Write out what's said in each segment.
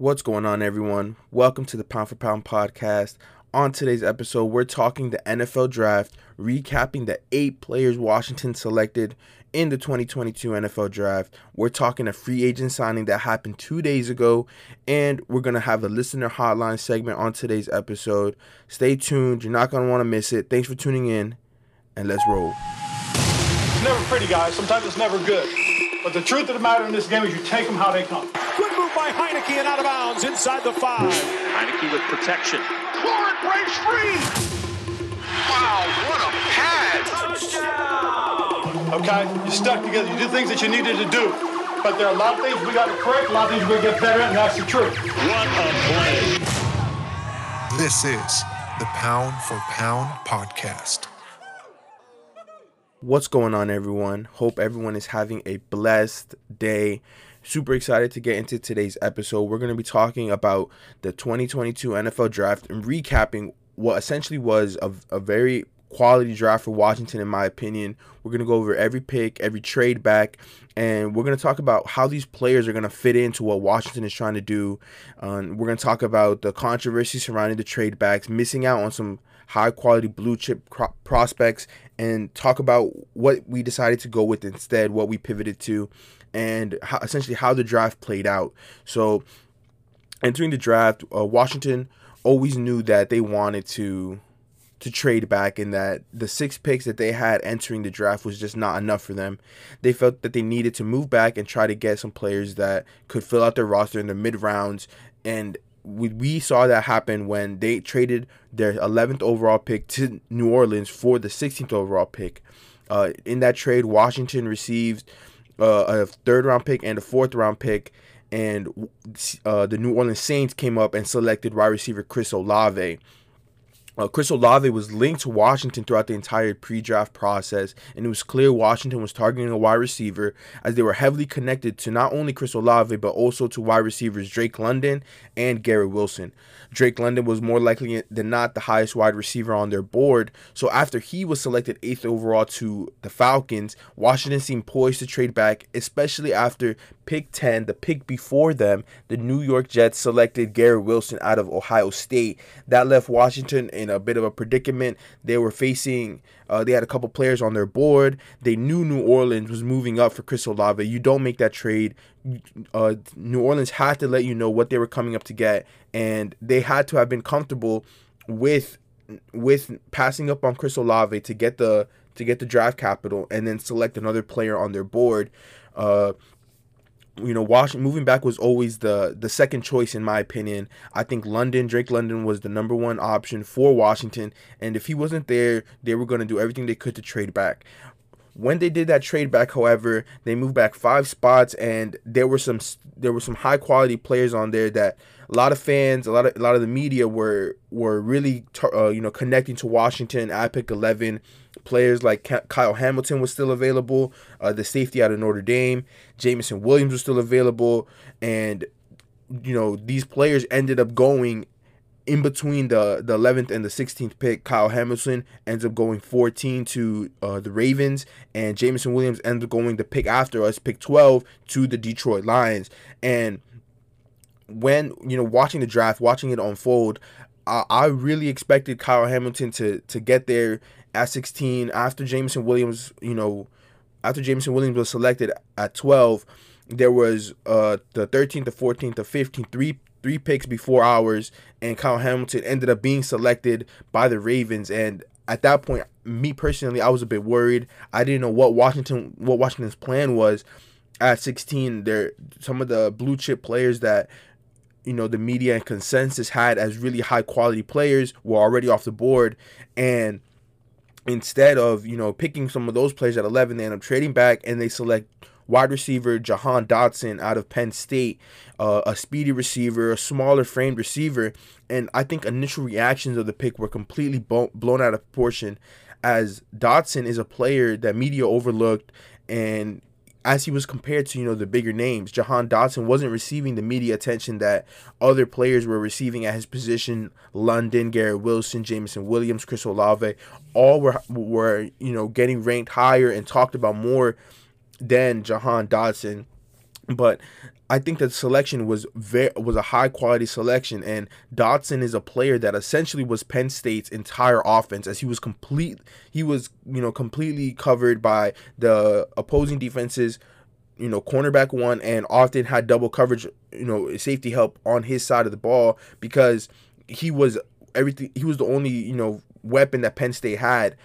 What's going on, everyone? Welcome to the Pound for Pound podcast. On today's episode, we're talking the NFL draft, recapping the eight players Washington selected in the 2022 NFL draft. We're talking a free agent signing that happened two days ago, and we're going to have a listener hotline segment on today's episode. Stay tuned, you're not going to want to miss it. Thanks for tuning in, and let's roll. It's never pretty, guys. Sometimes it's never good. But the truth of the matter in this game is you take them how they come. Good move by Heinicke and out of bounds inside the five. Heinicke with protection. Florent breaks free. Wow, what a pad. Okay? You stuck together. You did things that you needed to do. But there are a lot of things we got to correct, a lot of things we got to get better at, and that's the truth. What a play. This is the Pound for Pound podcast. What's going on, everyone? Hope everyone is having a blessed day. Super excited to get into today's episode. We're going to be talking about the 2022 NFL draft and recapping what essentially was a, a very quality draft for Washington, in my opinion. We're going to go over every pick, every trade back, and we're going to talk about how these players are going to fit into what Washington is trying to do. Um, we're going to talk about the controversy surrounding the trade backs, missing out on some high quality blue chip prospects, and talk about what we decided to go with instead, what we pivoted to, and how, essentially how the draft played out. So, entering the draft, uh, Washington always knew that they wanted to to trade back and that the six picks that they had entering the draft was just not enough for them. They felt that they needed to move back and try to get some players that could fill out their roster in the mid rounds and we, we saw that happen when they traded their 11th overall pick to New Orleans for the 16th overall pick. Uh, in that trade, Washington received uh, a third round pick and a fourth round pick, and uh, the New Orleans Saints came up and selected wide receiver Chris Olave. Uh, Chris Olave was linked to Washington throughout the entire pre-draft process, and it was clear Washington was targeting a wide receiver as they were heavily connected to not only Chris Olave but also to wide receivers Drake London and Garrett Wilson. Drake London was more likely than not the highest wide receiver on their board, so after he was selected eighth overall to the Falcons, Washington seemed poised to trade back, especially after pick 10, the pick before them, the New York Jets selected Garrett Wilson out of Ohio State. That left Washington in a bit of a predicament. They were facing, uh, they had a couple players on their board. They knew New Orleans was moving up for Chris Olave. You don't make that trade. Uh, New Orleans had to let you know what they were coming up to get, and they had to have been comfortable with with passing up on Chris Olave to get the to get the draft capital and then select another player on their board. Uh, you know, Washington moving back was always the the second choice in my opinion. I think London, Drake London was the number one option for Washington, and if he wasn't there, they were going to do everything they could to trade back. When they did that trade back, however, they moved back five spots, and there were some there were some high quality players on there that a lot of fans, a lot of a lot of the media were were really uh, you know connecting to Washington at pick eleven. Players like Kyle Hamilton was still available, uh, the safety out of Notre Dame, Jameson Williams was still available, and you know these players ended up going in between the the 11th and the 16th pick. Kyle Hamilton ends up going 14 to uh, the Ravens, and Jameson Williams ends up going the pick after us, pick 12 to the Detroit Lions, and when you know watching the draft, watching it unfold, I, I really expected Kyle Hamilton to to get there at 16 after Jameson Williams. You know, after Jameson Williams was selected at 12, there was uh the 13th, the 14th, the 15th, three three picks before ours, and Kyle Hamilton ended up being selected by the Ravens. And at that point, me personally, I was a bit worried. I didn't know what Washington what Washington's plan was at 16. There, some of the blue chip players that you know the media and consensus had as really high quality players were already off the board and instead of you know picking some of those players at 11 they end up trading back and they select wide receiver Jahan Dotson out of Penn State, uh, a speedy receiver, a smaller framed receiver, and I think initial reactions of the pick were completely blown out of proportion, as Dotson is a player that media overlooked, and as he was compared to you know the bigger names, Jahan Dotson wasn't receiving the media attention that other players were receiving at his position. London, Garrett Wilson, Jameson Williams, Chris Olave, all were were you know getting ranked higher and talked about more than Jahan Dotson. But I think that selection was very was a high quality selection, and Dotson is a player that essentially was Penn State's entire offense, as he was complete. He was you know completely covered by the opposing defenses. You know, cornerback one, and often had double coverage. You know, safety help on his side of the ball because he was everything. He was the only you know weapon that Penn State had.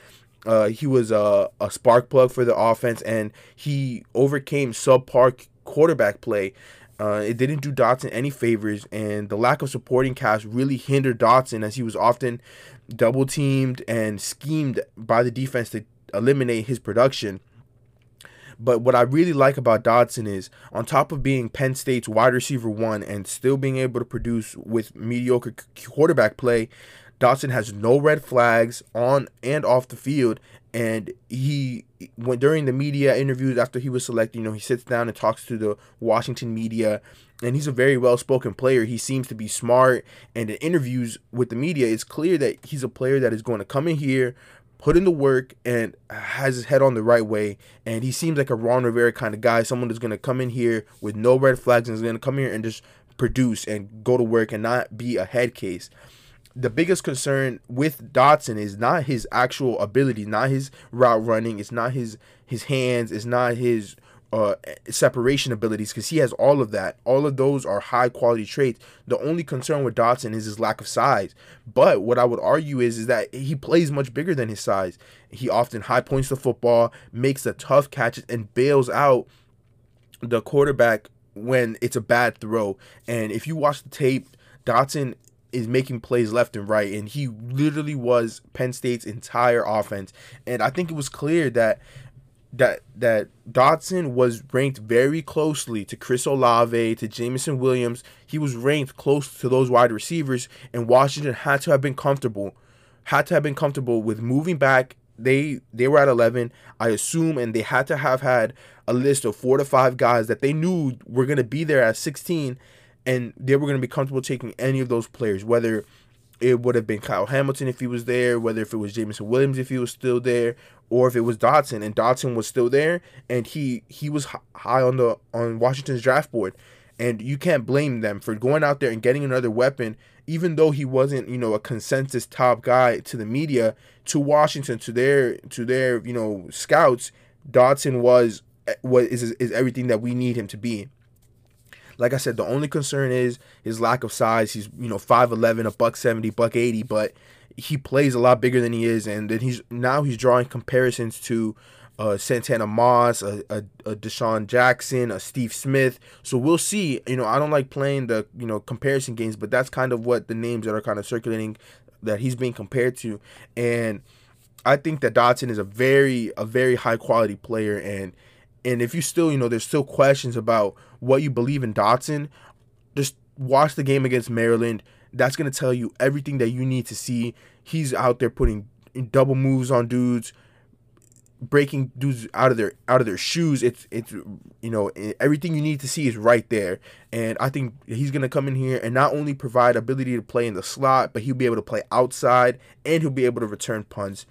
Uh, he was a, a spark plug for the offense, and he overcame subpar quarterback play. Uh, it didn't do Dotson any favors, and the lack of supporting cast really hindered Dotson as he was often double teamed and schemed by the defense to eliminate his production. But what I really like about Dotson is, on top of being Penn State's wide receiver one and still being able to produce with mediocre quarterback play, Dotson has no red flags on and off the field. And he went during the media interviews after he was selected, you know, he sits down and talks to the Washington media. And he's a very well spoken player. He seems to be smart. And in interviews with the media, it's clear that he's a player that is going to come in here, put in the work, and has his head on the right way. And he seems like a Ron Rivera kind of guy, someone that's going to come in here with no red flags and is going to come here and just produce and go to work and not be a head case the biggest concern with Dotson is not his actual ability, not his route running, it's not his his hands, it's not his uh, separation abilities because he has all of that. All of those are high quality traits. The only concern with Dotson is his lack of size. But what I would argue is is that he plays much bigger than his size. He often high points the football, makes the tough catches, and bails out the quarterback when it's a bad throw. And if you watch the tape, Dotson is making plays left and right, and he literally was Penn State's entire offense. And I think it was clear that that that Dotson was ranked very closely to Chris Olave, to Jameson Williams. He was ranked close to those wide receivers, and Washington had to have been comfortable, had to have been comfortable with moving back. They they were at eleven, I assume, and they had to have had a list of four to five guys that they knew were gonna be there at sixteen and they were going to be comfortable taking any of those players, whether it would have been Kyle Hamilton if he was there, whether if it was Jameson Williams if he was still there, or if it was Dotson and Dotson was still there and he he was high on the on Washington's draft board, and you can't blame them for going out there and getting another weapon, even though he wasn't you know a consensus top guy to the media to Washington to their to their you know scouts. Dotson was eh, what is is everything that we need him to be. Like I said, the only concern is his lack of size. He's you know 5'11, a buck 70, buck 80, but he plays a lot bigger than he is, and then he's now he's drawing comparisons to uh, Santana Moss, a, a, a DeSean Jackson, a Steve Smith. So we'll see. You know, I don't like playing the you know comparison games, but that's kind of what the names that are kind of circulating that he's being compared to, and I think that Dotson is a very a very high quality player, and and if you still, you know, there's still questions about what you believe in Dotson, just watch the game against Maryland. That's going to tell you everything that you need to see. He's out there putting double moves on dudes, breaking dudes out of their out of their shoes. It's it's you know, everything you need to see is right there. And I think he's going to come in here and not only provide ability to play in the slot, but he'll be able to play outside and he'll be able to return punts.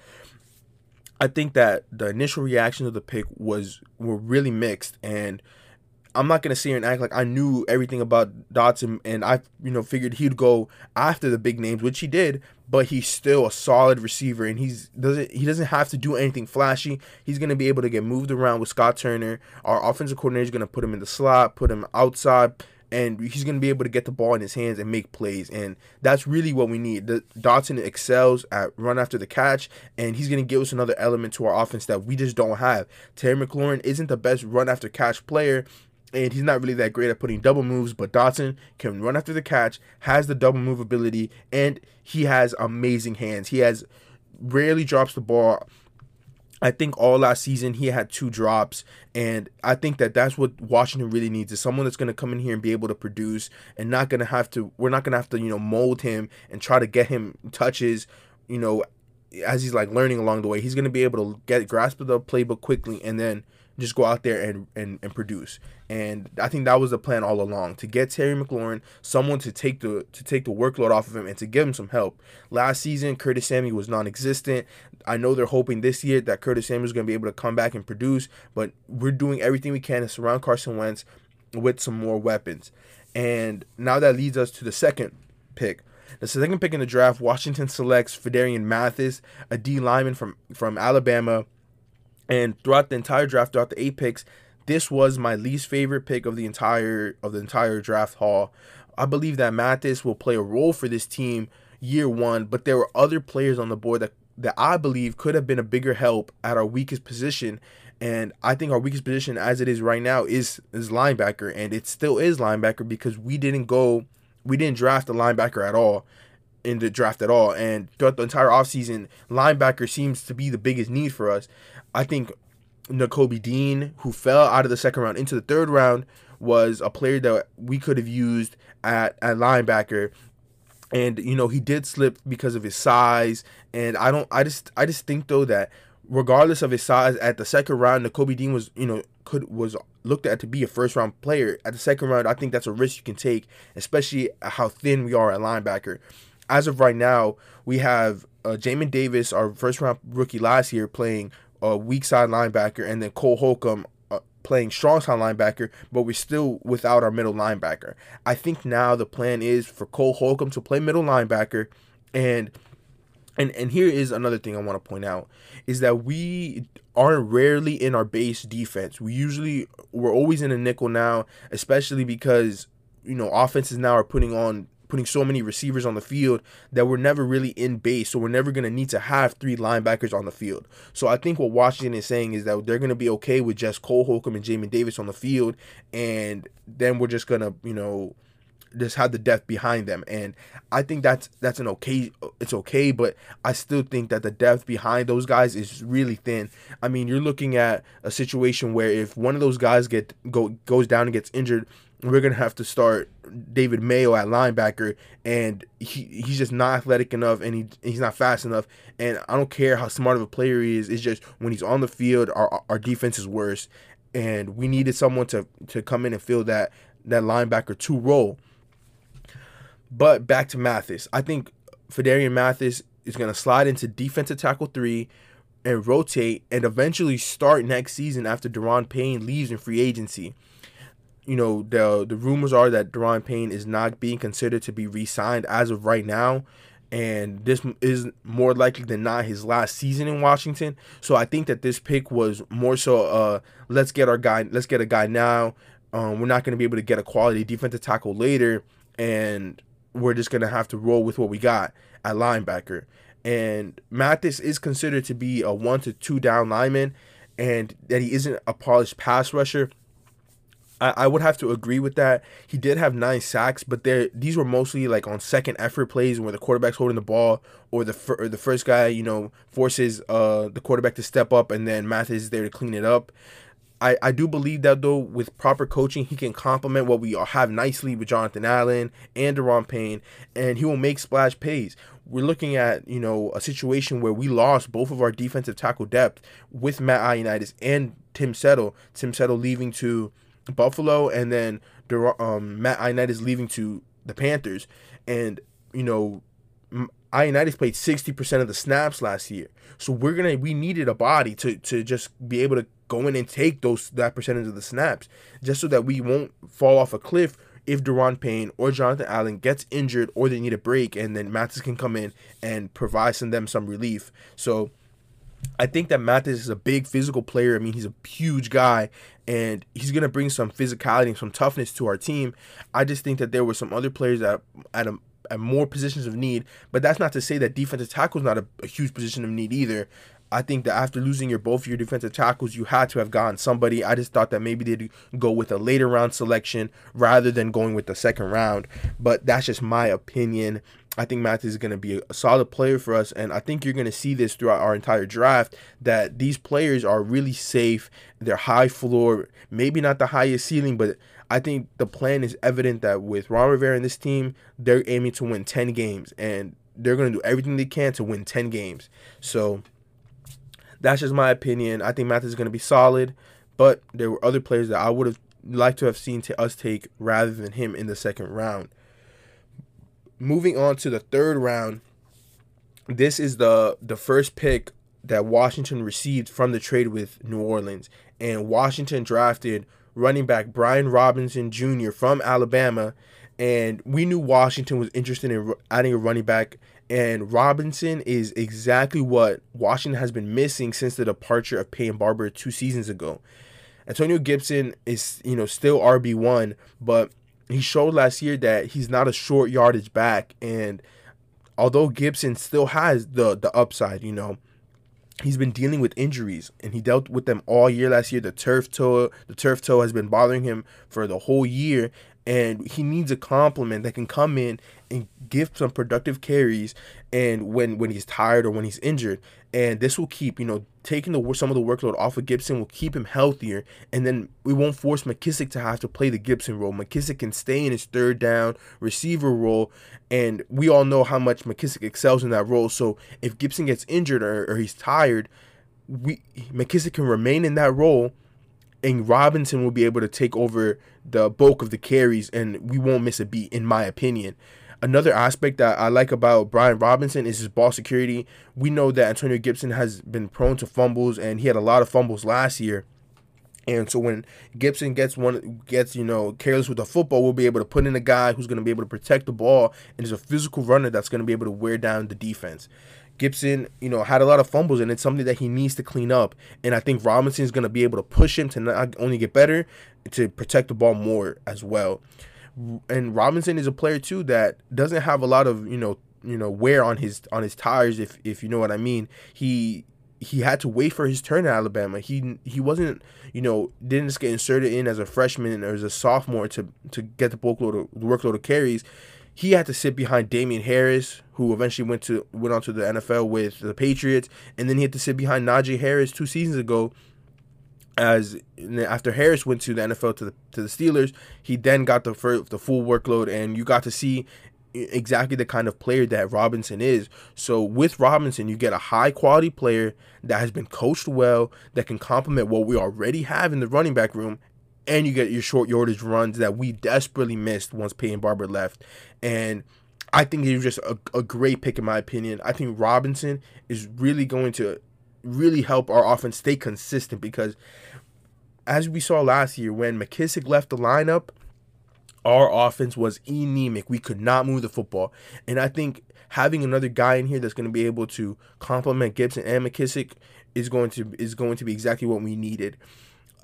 I think that the initial reaction of the pick was were really mixed, and I'm not gonna sit here and act like I knew everything about Dotson, and I you know figured he'd go after the big names, which he did. But he's still a solid receiver, and he's doesn't he doesn't have to do anything flashy. He's gonna be able to get moved around with Scott Turner. Our offensive coordinator is gonna put him in the slot, put him outside, and he's going to be able to get the ball in his hands and make plays. And that's really what we need. The Dotson excels at run after the catch, and he's going to give us another element to our offense that we just don't have. Terry McLaurin isn't the best run after catch player, and he's not really that great at putting double moves, but Dotson can run after the catch, has the double move ability, and he has amazing hands. He has rarely drops the ball I think all last season he had two drops, and I think that that's what Washington really needs is someone that's going to come in here and be able to produce, and not going to have to. We're not going to have to you know mold him and try to get him touches, you know, as he's like learning along the way. He's going to be able to get grasp of the playbook quickly, and then just go out there and, and, and produce. And I think that was the plan all along to get Terry McLaurin, someone to take the to take the workload off of him and to give him some help. Last season, Curtis Samuel was non-existent. I know they're hoping this year that Curtis Samuel is going to be able to come back and produce, but we're doing everything we can to surround Carson Wentz with some more weapons. And now that leads us to the second pick. The second pick in the draft, Washington selects Phidarian Mathis, a D lineman from from Alabama. And throughout the entire draft, throughout the eight picks, this was my least favorite pick of the entire of the entire draft haul. I believe that Mathis will play a role for this team year one, but there were other players on the board that that I believe could have been a bigger help at our weakest position. And I think our weakest position as it is right now is is linebacker, and it still is linebacker because we didn't go, we didn't draft a linebacker at all in the draft at all. And throughout the entire offseason, linebacker seems to be the biggest need for us. I think Nakobe Dean, who fell out of the second round into the third round, was a player that we could have used at, at linebacker. And you know he did slip because of his size, and I don't. I just. I just think though that regardless of his size, at the second round, Nakobe Dean was you know could was looked at to be a first round player. At the second round, I think that's a risk you can take, especially how thin we are at linebacker. As of right now, we have uh, Jamin Davis, our first round rookie last year, playing a weak side linebacker, and then Cole Holcomb uh, playing strong side linebacker, but we're still without our middle linebacker. I think now the plan is for Cole Holcomb to play middle linebacker, and and and here is another thing I want to point out is that we aren't rarely in our base defense. We usually we're always in a nickel now, especially because you know offenses now are putting on putting so many receivers on the field that we're never really in base. So we're never going to need to have three linebackers on the field. So I think what Washington is saying is that they're going to be okay with just Cole Holcomb and Jamin Davis on the field. And then we're just going to, you know, just have the depth behind them and i think that's that's an okay it's okay but i still think that the depth behind those guys is really thin i mean you're looking at a situation where if one of those guys get go goes down and gets injured we're gonna have to start David Mayo at linebacker, and he he's just not athletic enough, and he he's not fast enough. And I don't care how smart of a player he is. It's just when he's on the field, our our defense is worse, and we needed someone to to come in and fill that that linebacker two role. But back to Mathis, I think Phidarian Mathis is gonna slide into defensive tackle three and rotate, and eventually start next season after Daron Payne leaves in free agency you know, the the rumors are that Daron Payne is not being considered to be re-signed as of right now, and this is more likely than not his last season in Washington. So I think that this pick was more so, uh, let's get our guy, let's get a guy now. Um, we're not going to be able to get a quality defensive tackle later, and we're just going to have to roll with what we got at linebacker. And Mathis is considered to be a one to two down lineman, and that he isn't a polished pass rusher I, I would have to agree with that. He did have nine sacks, but there these were mostly like on second effort plays where the quarterback's holding the ball or the fir- or the first guy you know forces uh the quarterback to step up and then Mathis is there to clean it up. I, I do believe that though with proper coaching he can complement what we have nicely with Jonathan Allen and Daron Payne and he will make splash plays. We're looking at you know a situation where we lost both of our defensive tackle depth with Matt Ioannidis and Tim Settle. Tim Settle leaving to Buffalo, and then um, Matt Ioannidis leaving to the Panthers, and you know, Ioannidis played sixty percent of the snaps last year. So we're gonna we needed a body to to just be able to go in and take those that percentage of the snaps, just so that we won't fall off a cliff if Daron Payne or Jonathan Allen gets injured or they need a break, and then Mathis can come in and provide some them some relief. So I think that Mathis is a big physical player. I mean, he's a huge guy, and he's gonna bring some physicality and some toughness to our team. I just think that there were some other players that at a at more positions of need, but that's not to say that defensive tackle is not a, a huge position of need either. I think that after losing your both your defensive tackles, you had to have gotten somebody. I just thought that maybe they'd go with a later round selection rather than going with the second round. But that's just my opinion. I think Mathis is going to be a solid player for us, and I think you're going to see this throughout our entire draft that these players are really safe. They're high floor, maybe not the highest ceiling, but I think the plan is evident that with Ron Rivera and this team, they're aiming to win 10 games, and they're going to do everything they can to win 10 games. So that's just my opinion. I think Mathis is going to be solid, but there were other players that I would have liked to have seen to us take rather than him in the second round moving on to the third round, this is the the first pick that Washington received from the trade with New Orleans, and Washington drafted running back Brian Robinson Jr. from Alabama, and we knew Washington was interested in adding a running back. And Robinson is exactly what Washington has been missing since the departure of Peyton Barber two seasons ago. Antonio Gibson is, you know, still RB one, but he showed last year that he's not a short yardage back. And although Gibson still has the the upside, you know, he's been dealing with injuries and he dealt with them all year last year. The turf toe, the turf toe has been bothering him for the whole year, and he needs a complement that can come in and give some productive carries and when when he's tired or when he's injured. And this will keep you know taking the some of the workload off of Gibson will keep him healthier. And then we won't force McKissic to have to play the Gibson role. McKissic can stay in his third down receiver role. And we all know how much McKissic excels in that role. So if Gibson gets injured or, or he's tired we McKissic can remain in that role and Robinson will be able to take over the bulk of the carries, and we won't miss a beat, in my opinion. Another aspect that I like about Brian Robinson is his ball security. We know that Antonio Gibson has been prone to fumbles, and he had a lot of fumbles last year. And so when Gibson gets one gets you know careless with the football, we'll be able to put in a guy who's going to be able to protect the ball and is a physical runner that's going to be able to wear down the defense. Gibson, you know, had a lot of fumbles, and it's something that he needs to clean up. And I think Robinson is going to be able to push him to not only get better, to protect the ball more as well. And Robinson is a player too that doesn't have a lot of you know you know wear on his on his tires if if you know what I mean. He he had to wait for his turn at Alabama. He he wasn't you know didn't just get inserted in as a freshman or as a sophomore to to get the workload of, the workload of carries he had to sit behind Damien Harris, who eventually went to went on to the NFL with the Patriots, and then he had to sit behind Najee Harris two seasons ago. As after Harris went to the NFL to the to the Steelers, he then got the first, the full workload, and you got to see exactly the kind of player that Robinson is. So with Robinson, you get a high quality player that has been coached well, that can complement what we already have in the running back room, and you get your short yardage runs that we desperately missed once Peyton Barber left. And I think he was just a, a great pick in my opinion. I think Robinson is really going to really help our offense stay consistent because as we saw last year when McKissic left the lineup, our offense was anemic. We could not move the football. And I think having another guy in here that's going to be able to complement Gibson and McKissic is going to is going to be exactly what we needed.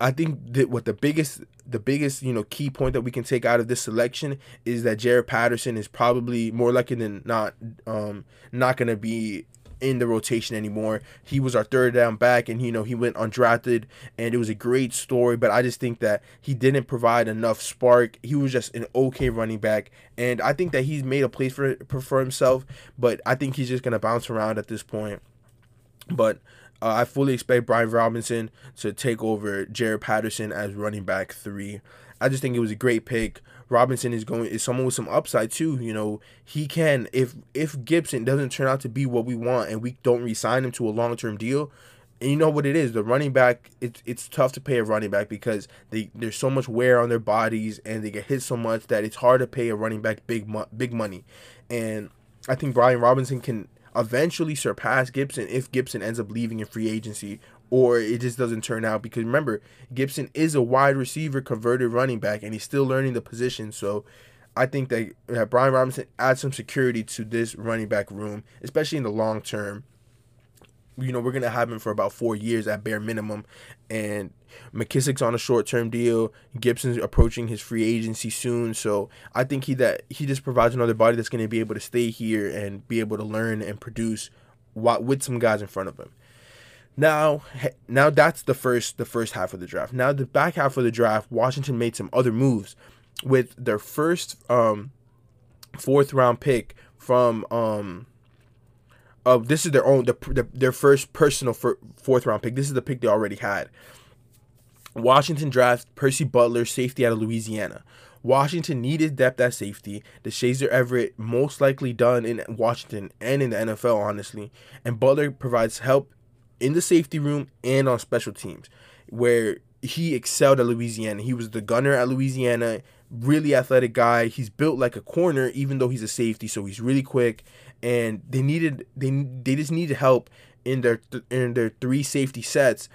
I think that what the biggest the biggest you know key point that we can take out of this selection is that Jaret Patterson is probably more likely than not um not gonna be in the rotation anymore. He was our third down back and you know he went undrafted and it was a great story, but I just think that he didn't provide enough spark. He was just an okay running back and I think that he's made a place for for himself, but I think he's just going to bounce around at this point. But uh, I fully expect Brian Robinson to take over Jaret Patterson as running back three. I just think it was a great pick. Robinson is going is someone with some upside too. You know, he can if if Gibson doesn't turn out to be what we want and we don't resign him to a long term deal. And you know what it is, the running back. It's it's tough to pay a running back because they there's so much wear on their bodies and they get hit so much that it's hard to pay a running back big big money. And I think Brian Robinson can eventually surpass Gibson if Gibson ends up leaving in free agency or it just doesn't turn out. Because remember Gibson is a wide receiver converted running back and he's still learning the position. So I think that, that Brian Robinson adds some security to this running back room especially in the long term you know, we're gonna have him for about four years at bare minimum. And McKissic's on a short term deal. Gibson's approaching his free agency soon, so I think he that he just provides another body that's gonna be able to stay here and be able to learn and produce with some guys in front of him. Now, now that's the first the first half of the draft. Now the back half of the draft, Washington made some other moves with their first um, fourth round pick from um, uh, this is their own the, the, their first personal for, fourth round pick. This is the pick they already had. Washington drafts Percy Butler, safety out of Louisiana. Washington needed depth at safety. Deshazor Everett most likely done in Washington and in the NFL, honestly. And Butler provides help in the safety room and on special teams, where he excelled at Louisiana. He was the gunner at Louisiana, really athletic guy. He's built like a corner, even though he's a safety, so he's really quick and they needed they they just needed help in their in their three safety sets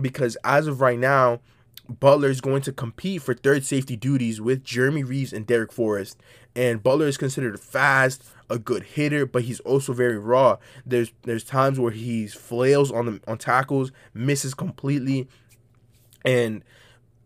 because as of right now Butler is going to compete for third safety duties with Jeremy Reaves and Darrick Forrest. And Butler is considered fast, a good hitter, but he's also very raw. There's there's times where he flails on the on tackles, misses completely, and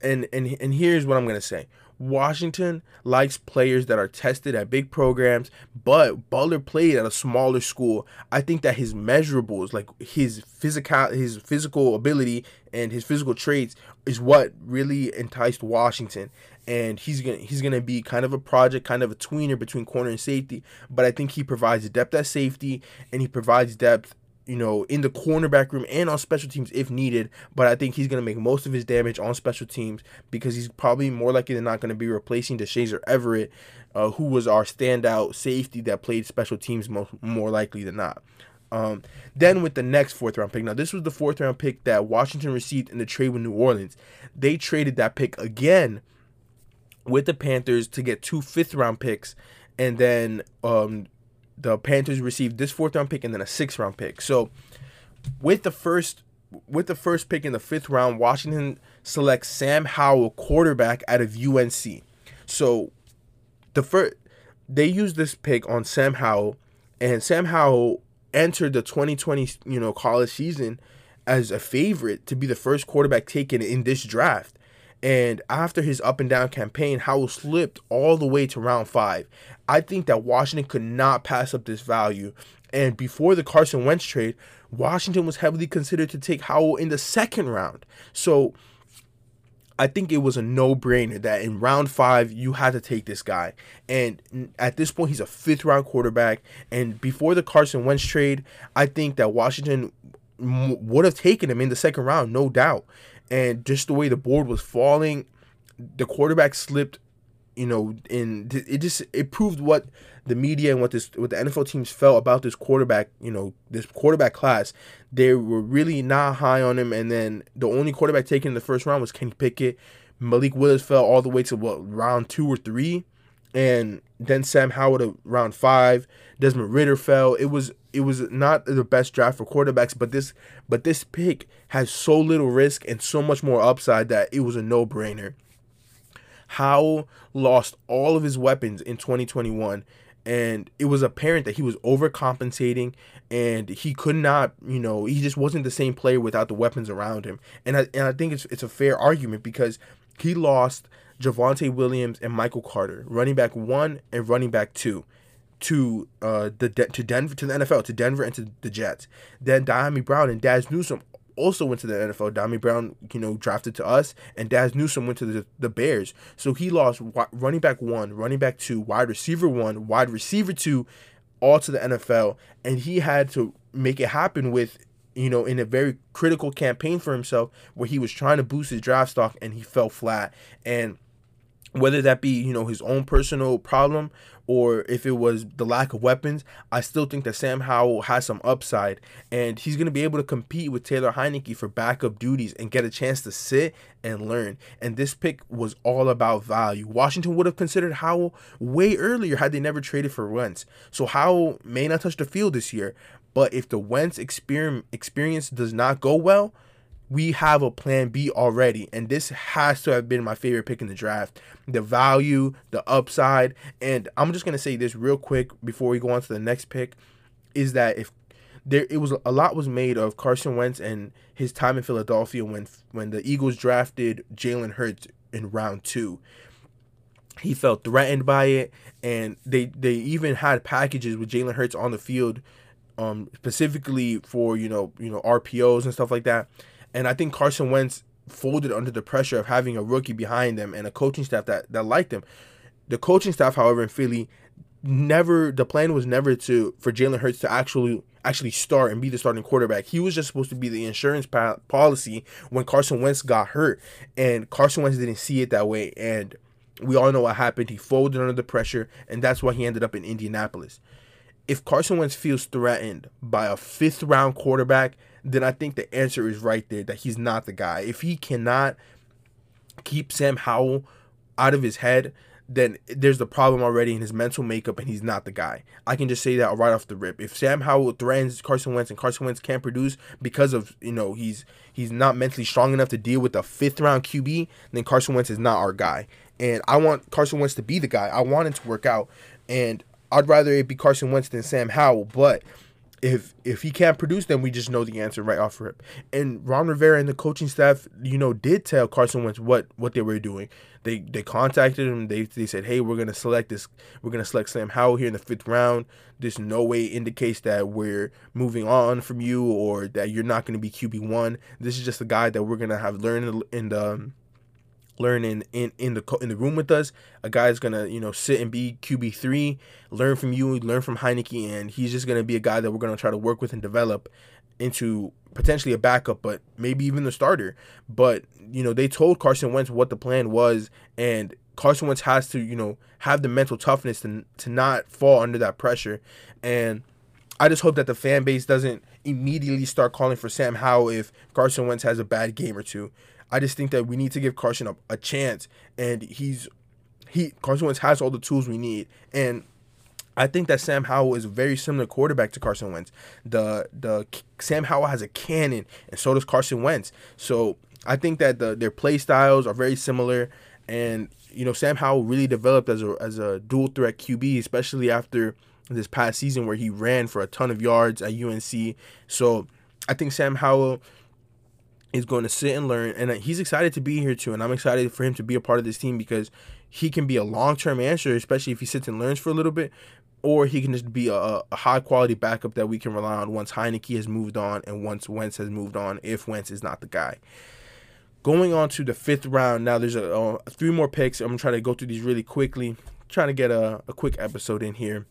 and and and here's what I'm gonna say. Washington likes players that are tested at big programs, but Butler played at a smaller school. I think that his measurables, like his physical his physical ability and his physical traits is what really enticed Washington. And he's gonna he's gonna be kind of a project, kind of a tweener between corner and safety. But I think he provides depth at safety and he provides depth you know, in the cornerback room and on special teams if needed. But I think he's going to make most of his damage on special teams because he's probably more likely than not going to be replacing Deshazor Everett, uh, who was our standout safety that played special teams most, more likely than not. Um, then with the next fourth round pick. Now, this was the fourth round pick that Washington received in the trade with New Orleans. They traded that pick again with the Panthers to get two fifth round picks. And then um, the Panthers received this fourth round pick and then a sixth round pick. So with the first with the first pick in the fifth round, Washington selects Sam Howell, quarterback out of UNC. So the first they used this pick on Sam Howell, and Sam Howell entered the 2020 you know college season as a favorite to be the first quarterback taken in this draft. And after his up and down campaign, Howell slipped all the way to round five. I think that Washington could not pass up this value. And before the Carson Wentz trade, Washington was heavily considered to take Howell in the second round. So I think it was a no brainer that in round five, you had to take this guy. And at this point, he's a fifth round quarterback. And before the Carson Wentz trade, I think that Washington would have taken him in the second round, no doubt and just the way the board was falling, the quarterback slipped. You know, in it just it proved what the media and what this what the NFL teams felt about this quarterback. You know, this quarterback class. They were really not high on him, and then the only quarterback taken in the first round was Kenny Pickett. Malik Willis fell all the way to what round two or three, and then Sam at round five. Desmond Ridder fell. It was it was not the best draft for quarterbacks, but this but this pick has so little risk and so much more upside that it was a no brainer. Howell lost all of his weapons in 2021 and it was apparent that he was overcompensating and he could not, you know, he just wasn't the same player without the weapons around him. And I and I think it's it's a fair argument because he lost Javonte Williams and Michael Carter, running back 1 and running back 2 to uh the to Denver to the NFL to Denver and to the Jets. Then Dyami Brown and Dazz Newsome also went to the NFL. Dyami Brown, you know, drafted to us, and Dazz Newsome went to the, the Bears. So he lost running back one, running back two, wide receiver one, wide receiver two, all to the NFL, and he had to make it happen with you know, in a very critical campaign for himself where he was trying to boost his draft stock and he fell flat. And whether that be you know his own personal problem or if it was the lack of weapons, I still think that Sam Howell has some upside and he's going to be able to compete with Taylor Heinicke for backup duties and get a chance to sit and learn. And this pick was all about value. Washington would have considered Howell way earlier had they never traded for Wentz. So Howell may not touch the field this year, but if the Wentz experience does not go well, we have a plan B already. And this has to have been my favorite pick in the draft. The value, the upside. And I'm just going to say this real quick before we go on to the next pick is that if there it was a lot was made of Carson Wentz and his time in Philadelphia when when the Eagles drafted Jalen Hurts in round 2 he felt threatened by it and they they even had packages with Jalen Hurts on the field um specifically for you know you know RPOs and stuff like that and I think Carson Wentz folded under the pressure of having a rookie behind them and a coaching staff that, that liked him. The coaching staff, however, in Philly, never the plan was never to for Jalen Hurts to actually actually start and be the starting quarterback. He was just supposed to be the insurance pa- policy when Carson Wentz got hurt, and Carson Wentz didn't see it that way. And we all know what happened. He folded under the pressure, and that's why he ended up in Indianapolis. If Carson Wentz feels threatened by a fifth round quarterback, then I think the answer is right there that he's not the guy. If he cannot keep Sam Howell out of his head, then there's the problem already in his mental makeup, and he's not the guy. I can just say that right off the rip. If Sam Howell threatens Carson Wentz and Carson Wentz can't produce because of you know he's he's not mentally strong enough to deal with a fifth round QB, then Carson Wentz is not our guy. And I want Carson Wentz to be the guy. I want him to work out, and I'd rather it be Carson Wentz than Sam Howell. But if if he can't produce, then we just know the answer right off rip. And Ron Rivera and the coaching staff, you know, did tell Carson Wentz what what they were doing. They they contacted him. They they said, hey, we're gonna select this. We're gonna select Sam Howell here in the fifth round. This no way indicates that we're moving on from you or that you're not gonna be QB one. This is just a guy that we're gonna have learned in the learning in in the in the room with us. A guy's gonna you know sit and be QB three, learn from you, learn from Heinicke, and he's just gonna be a guy that we're gonna try to work with and develop into potentially a backup, but maybe even the starter. But you know they told Carson Wentz what the plan was, and Carson Wentz has to you know have the mental toughness to to not fall under that pressure, and. I just hope that the fan base doesn't immediately start calling for Sam Howell if Carson Wentz has a bad game or two. I just think that we need to give Carson a, a chance, and he's he Carson Wentz has all the tools we need, and I think that Sam Howell is a very similar quarterback to Carson Wentz. The the Sam Howell has a cannon, and so does Carson Wentz. So I think that the their play styles are very similar, and you know Sam Howell really developed as a as a dual threat QB, especially after this past season where he ran for a ton of yards at UNC. So I think Sam Howell is going to sit and learn, and he's excited to be here too. And I'm excited for him to be a part of this team because he can be a long term answer, especially if he sits and learns for a little bit, or he can just be a, a high quality backup that we can rely on once Heinicke has moved on and once Wentz has moved on, if Wentz is not the guy. Going on to the fifth round, now there's a, uh, three more picks. I'm gonna try to go through these really quickly, trying to get a, a quick episode in here.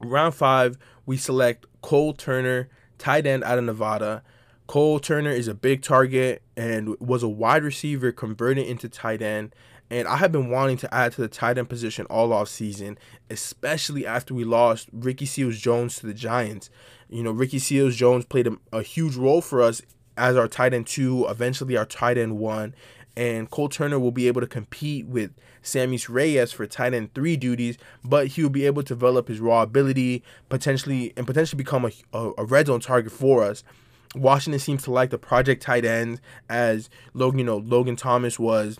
Round five, we select Cole Turner, tight end out of Nevada. Cole Turner is a big target and was a wide receiver converted into tight end. And I have been wanting to add to the tight end position all off season, especially after we lost Ricky Seals Jones to the Giants. You know, Ricky Seals Jones played a, a huge role for us as our tight end two, eventually our tight end one. And Cole Turner will be able to compete with Sammis Reyes for tight end three duties, but he will be able to develop his raw ability, potentially and potentially become a, a, a red zone target for us. Washington seems to like the project tight end as Logan, you know, Logan Thomas was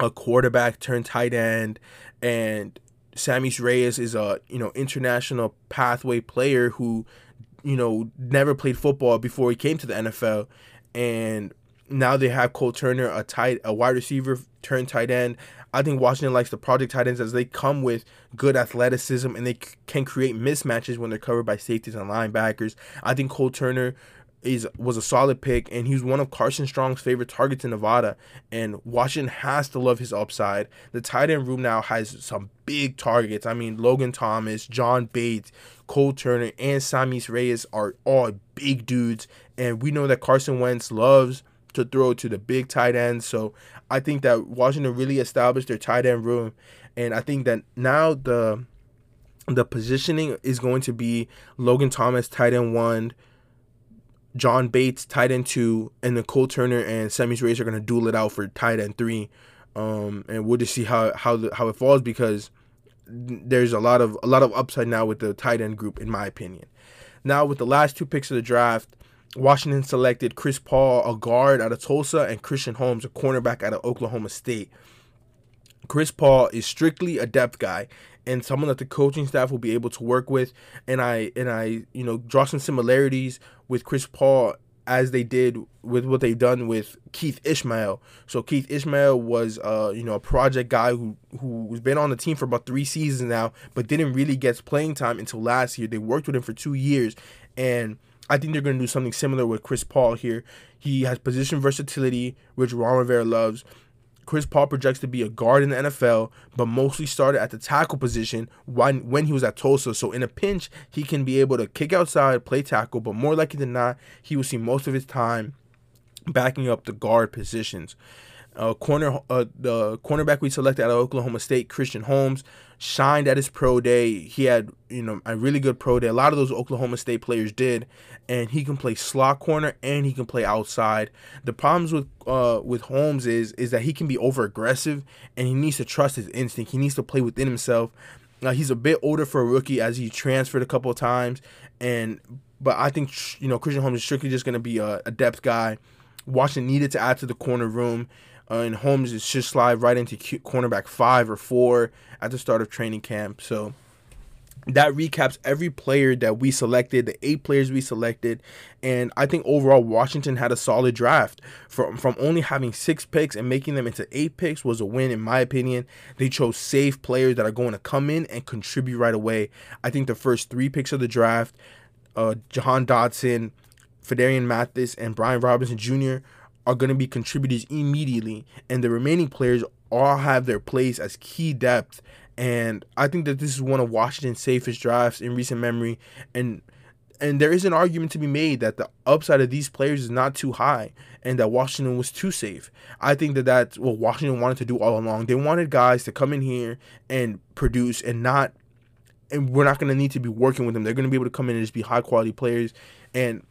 a quarterback turned tight end, and Sammis Reyes is a you know international pathway player who you know never played football before he came to the NFL, and now they have Cole Turner, a tight a wide receiver turned tight end. I think Washington likes the project tight ends as they come with good athleticism and they c- can create mismatches when they're covered by safeties and linebackers. I think Cole Turner is was a solid pick, and he's one of Carson Strong's favorite targets in Nevada. And Washington has to love his upside. The tight end room now has some big targets. I mean, Logan Thomas, John Bates, Cole Turner, and Sammis Reyes are all big dudes, and we know that Carson Wentz loves to throw to the big tight ends. So I think that Washington really established their tight end room, and I think that now the the positioning is going to be Logan Thomas, tight end one. John Bates, tight end two, and then Cole Turner and Sammis Reyes are gonna duel it out for tight end three, um, and we'll just see how how the, how it falls because there's a lot of a lot of upside now with the tight end group, in my opinion. Now with the last two picks of the draft, Washington selected Chris Paul, a guard out of Tulsa, and Christian Holmes, a cornerback out of Oklahoma State. Chris Paul is strictly a depth guy and someone that the coaching staff will be able to work with. And I and I, you know, draw some similarities with Chris Paul as they did with what they've done with Keith Ismael. So Keith Ismael was uh, you know, a project guy who who's been on the team for about 3 seasons now, but didn't really get playing time until last year. They worked with him for 2 years and I think they're going to do something similar with Chris Paul here. He has position versatility, which Ron Rivera loves. Chris Paul projects to be a guard in the NFL, but mostly started at the tackle position when, when he was at Tulsa. So in a pinch, he can be able to kick outside, play tackle, but more likely than not, he will see most of his time backing up the guard positions. Uh, corner, uh, the cornerback we selected out of Oklahoma State, Christian Holmes, shined at his pro day. He had, you know, a really good pro day. A lot of those Oklahoma State players did, and he can play slot corner and he can play outside. The problems with uh with Holmes is is that he can be over aggressive and he needs to trust his instinct. He needs to play within himself. Now he's a bit older for a rookie as he transferred a couple of times, and but I think you know Christian Holmes is strictly just going to be a, a depth guy. Washington needed to add to the corner room. Uh, and Holmes is just slide right into cornerback five or four at the start of training camp. So that recaps every player that we selected, the eight players we selected, and I think overall Washington had a solid draft. From from only having six picks and making them into eight picks was a win in my opinion. They chose safe players that are going to come in and contribute right away. I think the first three picks of the draft, uh, Jahan Dotson, Phidarian Mathis, and Brian Robinson Jr are going to be contributors immediately, and the remaining players all have their place as key depth. And I think that this is one of Washington's safest drafts in recent memory, and and there is an argument to be made that the upside of these players is not too high and that Washington was too safe. I think that that's what Washington wanted to do all along. They wanted guys to come in here and produce and not and we're not going to need to be working with them. They're going to be able to come in and just be high quality players and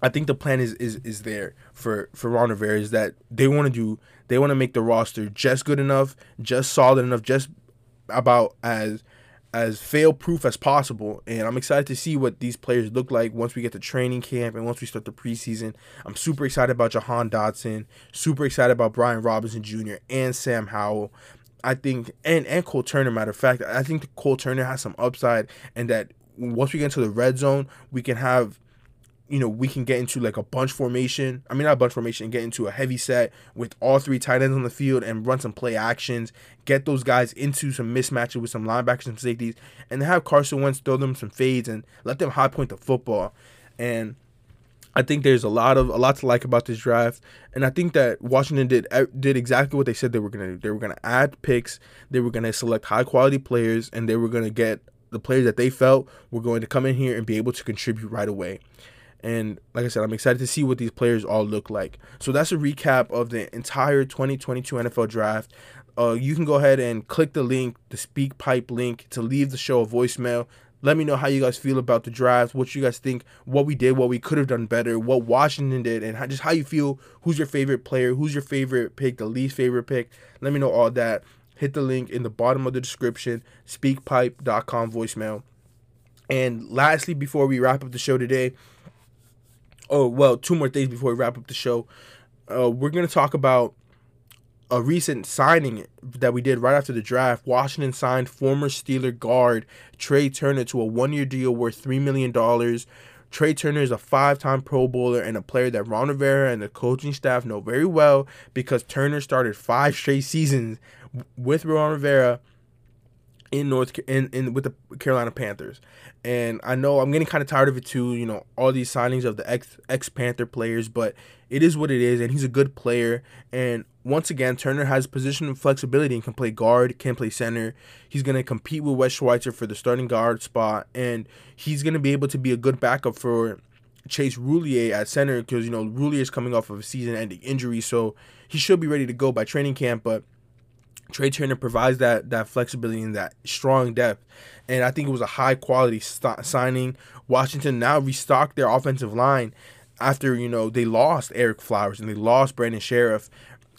I think the plan is is is there for for Ron Rivera is that they want to do they want to make the roster just good enough, just solid enough, just about as as fail proof as possible. And I'm excited to see what these players look like once we get to training camp and once we start the preseason. I'm super excited about Jahan Dotson, super excited about Brian Robinson Jr. and Sam Howell. I think and and Cole Turner. Matter of fact, I think Cole Turner has some upside, and that once we get into the red zone, we can have you know, we can get into like a bunch formation. I mean, not a bunch formation, get into a heavy set with all three tight ends on the field and run some play actions, get those guys into some mismatches with some linebackers and safeties, and have Carson Wentz throw them some fades and let them high point the football. And I think there's a lot of a lot to like about this draft, and I think that Washington did did exactly what they said they were gonna do. They were gonna add picks, they were gonna select high quality players, and they were gonna get the players that they felt were going to come in here and be able to contribute right away. And like I said, I'm excited to see what these players all look like. So that's a recap of the entire 2022 NFL draft. Uh, you can go ahead and click the link, the SpeakPipe link, to leave the show a voicemail. Let me know how you guys feel about the draft, what you guys think, what we did, what we could have done better, what Washington did, and how, just how you feel. Who's your favorite player? Who's your favorite pick? The least favorite pick? Let me know all that. Hit the link in the bottom of the description, speakpipe.com voicemail. And lastly, before we wrap up the show today, oh well, two more things before we wrap up the show. Uh, we're gonna talk about a recent signing that we did right after the draft. Washington signed former Steeler guard Trai Turner to a one-year deal worth three million dollars. Trai Turner is a five-time Pro Bowler and a player that Ron Rivera and the coaching staff know very well because Turner started five straight seasons with Ron Rivera in North in, in with the Carolina Panthers. And I know I'm getting kind of tired of it too, you know, all these signings of the ex ex Panther players, but it is what it is and he's a good player and once again Turner has position flexibility and can play guard, can play center. He's going to compete with Wes Schweitzer for the starting guard spot and he's going to be able to be a good backup for Chase Roullier at center because you know Roullier is coming off of a season-ending injury, so he should be ready to go by training camp. But Trai Turner provides that that flexibility and that strong depth, and I think it was a high quality st- signing. Washington now restocked their offensive line after you know they lost Ereck Flowers and they lost Brandon Scherff.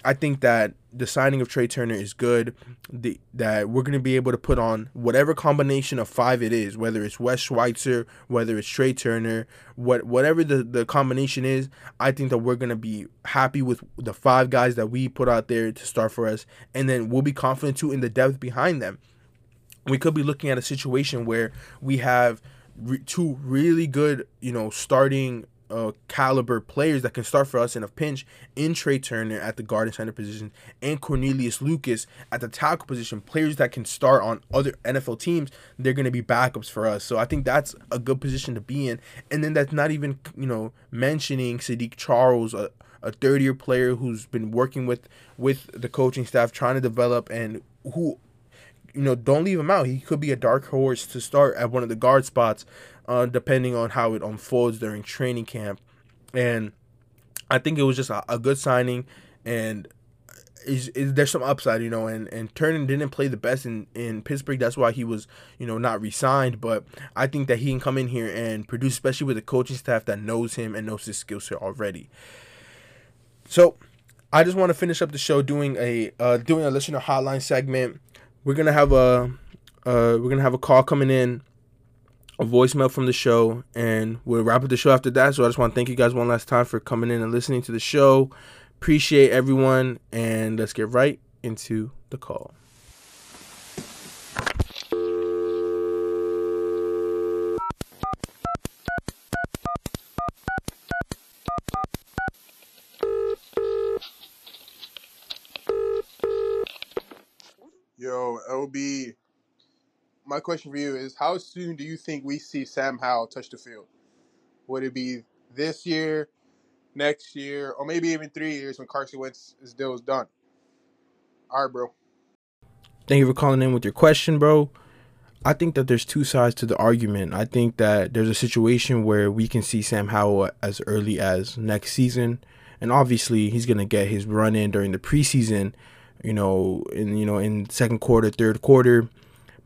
I think that the signing of Trai Turner is good. The, that we're going to be able to put on whatever combination of five it is, whether it's Wes Schweitzer, whether it's Trai Turner, what whatever the, the combination is. I think that we're going to be happy with the five guys that we put out there to start for us, and then we'll be confident too in the depth behind them. We could be looking at a situation where we have re- two really good, you know, starting uh, caliber players that can start for us in a pinch in Trai Turner at the guard and center position and Cornelius Lucas at the tackle position, players that can start on other NFL teams, they're going to be backups for us. So I think that's a good position to be in. And then that's not even, you know, mentioning Saahdiq Charles, a, a third year player who's been working with with the coaching staff trying to develop and who you know, don't leave him out. He could be a dark horse to start at one of the guard spots uh, depending on how it unfolds during training camp. And I think it was just a, a good signing, and is, is there's some upside, you know, and and Turner didn't play the best in in Pittsburgh. That's why he was, you know, not re-signed. But I think that he can come in here and produce, especially with a coaching staff that knows him and knows his skill set already. So, I just want to finish up the show doing a uh, doing a listener hotline segment. We're gonna have a uh, we're gonna have a call coming in, a voicemail from the show, and we'll wrap up the show after that. So I just want to thank you guys one last time for coming in and listening to the show. Appreciate everyone, and let's get right into the call. Yo, LB, my question for you is how soon do you think we see Sam Howell touch the field? Would it be this year, next year, or maybe even three years when Carson Wentz's deal is done? All right, bro. Thank you for calling in with your question, bro. I think that there's two sides to the argument. I think that there's a situation where we can see Sam Howell as early as next season, and obviously he's gonna get his run in during the preseason, you know, in you know in second quarter, third quarter.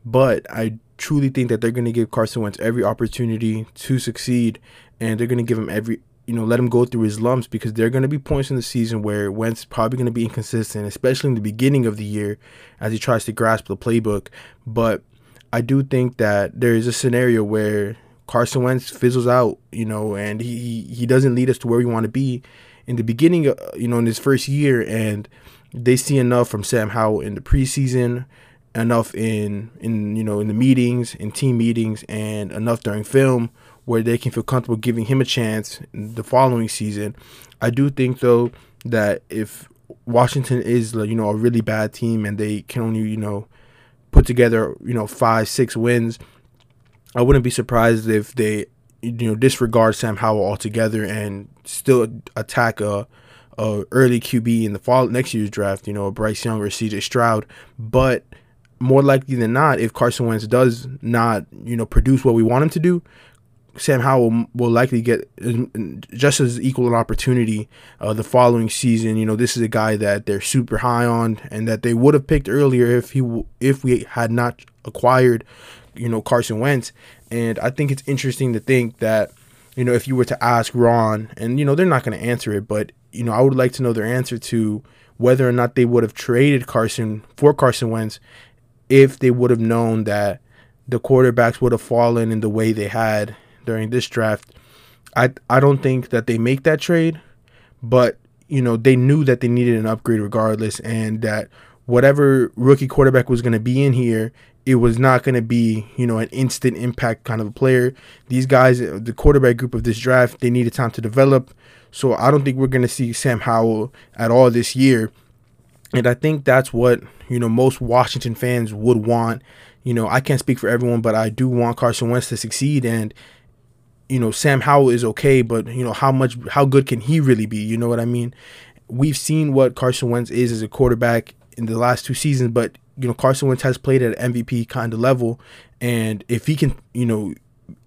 But I truly think that they're gonna give Carson Wentz every opportunity to succeed, and they're gonna give him every you know let him go through his lumps because there are going to be points in the season where Wentz is probably going to be inconsistent, especially in the beginning of the year as he tries to grasp the playbook. But I do think that there is a scenario where Carson Wentz fizzles out, you know, and he he doesn't lead us to where we want to be in the beginning, of, you know, in his first year, and they see enough from Sam Howell in the preseason, enough in in you know in the meetings, in team meetings, and enough during film where they can feel comfortable giving him a chance the following season. I do think though that if Washington is you know a really bad team and they can only you know put together you know five six wins, I wouldn't be surprised if they you know disregard Sam Howell altogether and still attack a, a early QB in the fall next year's draft. You know, Bryce Young or CJ Stroud, but more likely than not, if Carson Wentz does not, you know, produce what we want him to do, Sam Howell will likely get just as equal an opportunity uh, the following season. You know, this is a guy that they're super high on and that they would have picked earlier if he if we had not acquired, you know, Carson Wentz. And I think it's interesting to think that, you know, if you were to ask Ron, and you know they're not going to answer it, but you know I would like to know their answer to whether or not they would have traded Carson for Carson Wentz if they would have known that the quarterbacks would have fallen in the way they had during this draft. I I don't think that they make that trade, but you know they knew that they needed an upgrade regardless, and that whatever rookie quarterback was going to be in here, it was not going to be you know an instant impact kind of a player. These guys, the quarterback group of this draft, they needed time to develop. So I don't think we're going to see Sam Howell at all this year. And I think that's what, you know, most Washington fans would want. You know, I can't speak for everyone, but I do want Carson Wentz to succeed and you know, Sam Howell is okay, but you know, how much how good can he really be? You know what I mean? We've seen what Carson Wentz is as a quarterback in the last two seasons, but you know, Carson Wentz has played at an MVP kind of level, and if he can, you know,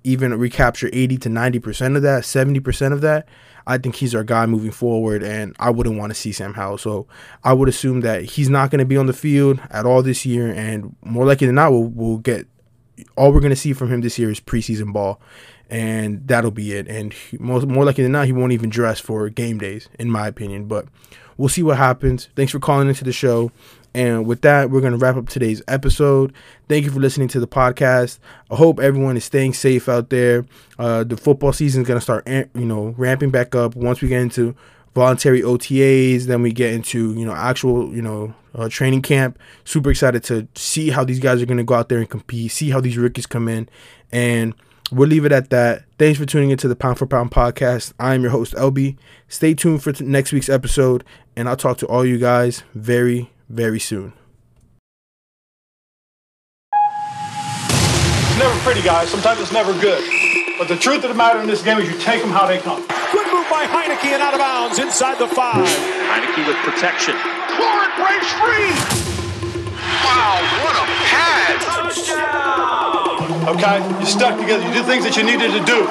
even recapture 80 to 90% of that, 70% of that, I think he's our guy moving forward, and I wouldn't want to see Sam Howell. So I would assume that he's not going to be on the field at all this year, and more likely than not, we'll, we'll get all we're going to see from him this year is preseason ball, and that'll be it. And he, more, more likely than not, he won't even dress for game days, in my opinion. But we'll see what happens. Thanks for calling into the show. And with that, we're going to wrap up today's episode. Thank you for listening to the podcast. I hope everyone is staying safe out there. Uh, the football season is going to start, you know, ramping back up once we get into voluntary OTAs. Then we get into, you know, actual, you know, uh, training camp. Super excited to see how these guys are going to go out there and compete, see how these rookies come in. And we'll leave it at that. Thanks for tuning into the Pound for Pound podcast. I'm your host, LB. Stay tuned for t- next week's episode, and I'll talk to all you guys very, very soon. It's never pretty, guys. Sometimes it's never good. But the truth of the matter in this game is you take them how they come. Good move by Heinicke and out of bounds inside the five. Heinicke with protection. Florent breaks free. Wow, what a pass. Okay? You're stuck together. You did things that you needed to do.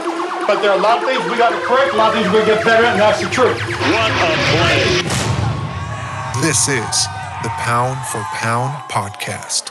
But there are a lot of things we got to correct, a lot of things we got to get better at, and that's the truth. What a play. This is the Pound for Pound Podcast.